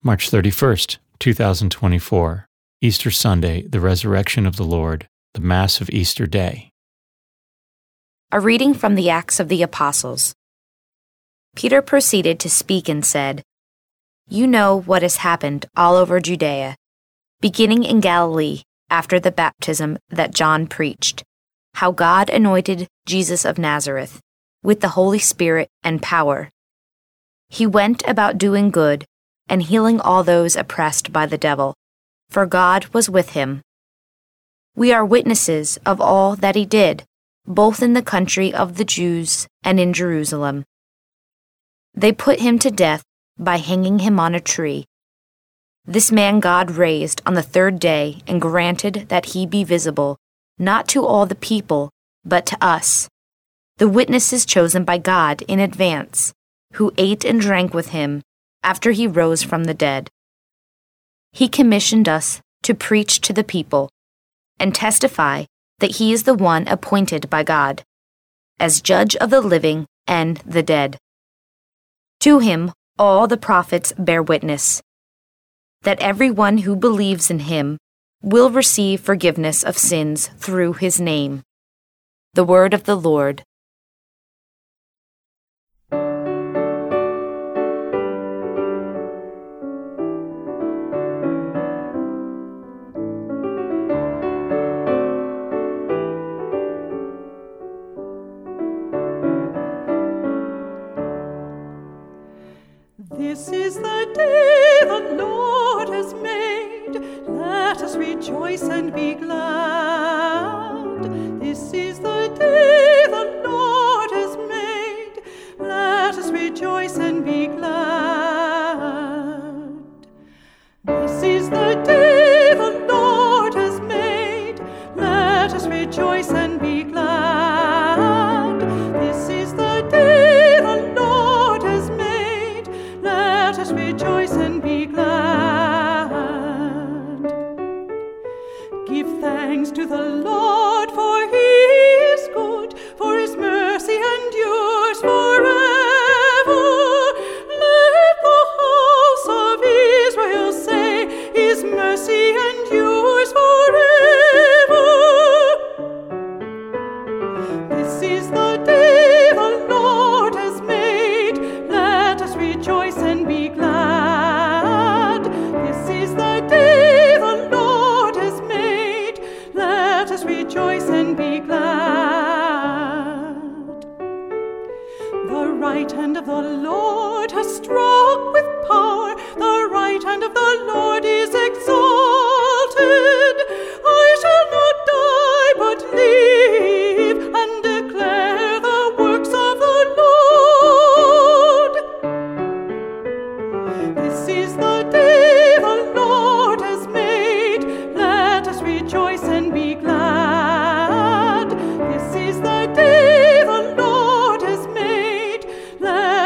March 31st, 2024, Easter Sunday, the Resurrection of the Lord, the Mass of Easter Day. A reading from the Acts of the Apostles. Peter proceeded to speak and said, You know what has happened all over Judea, beginning in Galilee after the baptism that John preached, how God anointed Jesus of Nazareth with the Holy Spirit and power. He went about doing good and healing all those oppressed by the devil, for God was with him. We are witnesses of all that he did, both in the country of the Jews and in Jerusalem. They put him to death by hanging him on a tree. This man God raised on the third day and granted that he be visible, not to all the people, but to us, the witnesses chosen by God in advance, who ate and drank with him after he rose from the dead. He commissioned us to preach to the people and testify that he is the one appointed by God as judge of the living and the dead. To him, all the prophets bear witness that everyone who believes in him will receive forgiveness of sins through his name. The word of the Lord. This is the day the Lord has made. Let us rejoice and be glad. This is the day the Lord has made. Let us rejoice and be glad. This is the day the Lord has made. Let us rejoice and be glad. Rejoice and be glad. Give thanks to the Lord, for right hand of the Lord has struck with power. The right hand of the Lord is exalted. I shall not die but live and declare the works of the Lord. This is the day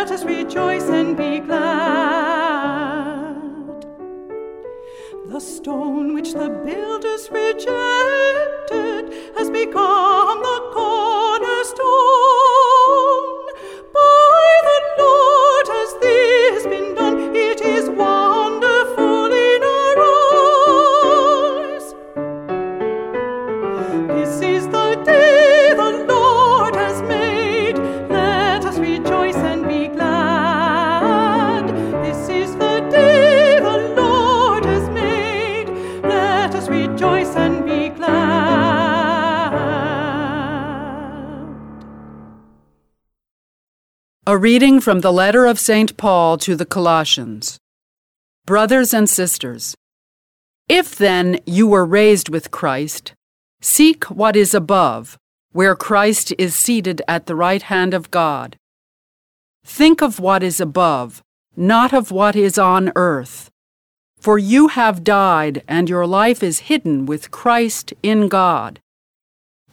Let us rejoice and be glad. The stone which the builders rejected has become the cornerstone. By the Lord has this been done. It is wonderful in our eyes. This is the day A reading from the letter of St. Paul to the Colossians. Brothers and sisters, if then you were raised with Christ, seek what is above, where Christ is seated at the right hand of God. Think of what is above, not of what is on earth. For you have died, and your life is hidden with Christ in God.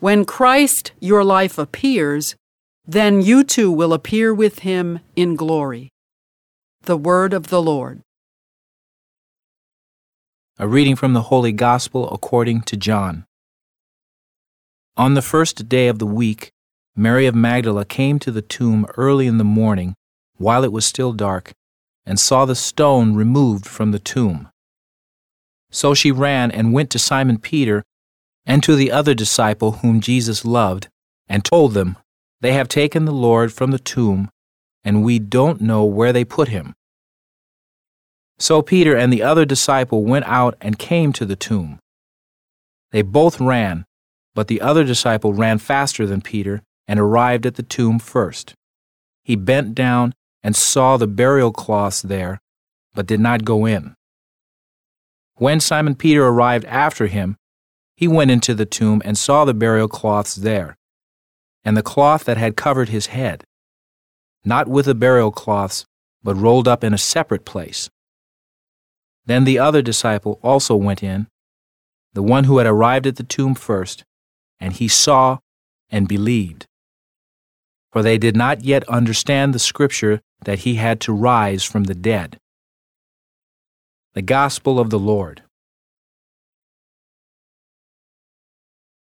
When Christ, your life, appears, then you too will appear with him in glory. The word of the Lord. A reading from the Holy Gospel according to John. On the first day of the week, Mary of Magdala came to the tomb early in the morning, while it was still dark, and saw the stone removed from the tomb. So she ran and went to Simon Peter and to the other disciple whom Jesus loved, and told them, They have taken the Lord from the tomb, and we don't know where they put him. So Peter and the other disciple went out and came to the tomb. They both ran, but the other disciple ran faster than Peter and arrived at the tomb first. He bent down and saw the burial cloths there, but did not go in. When Simon Peter arrived after him, he went into the tomb and saw the burial cloths there, and the cloth that had covered his head, not with the burial cloths, but rolled up in a separate place. Then the other disciple also went in, the one who had arrived at the tomb first, and he saw and believed. For they did not yet understand the scripture that he had to rise from the dead. The Gospel of the Lord.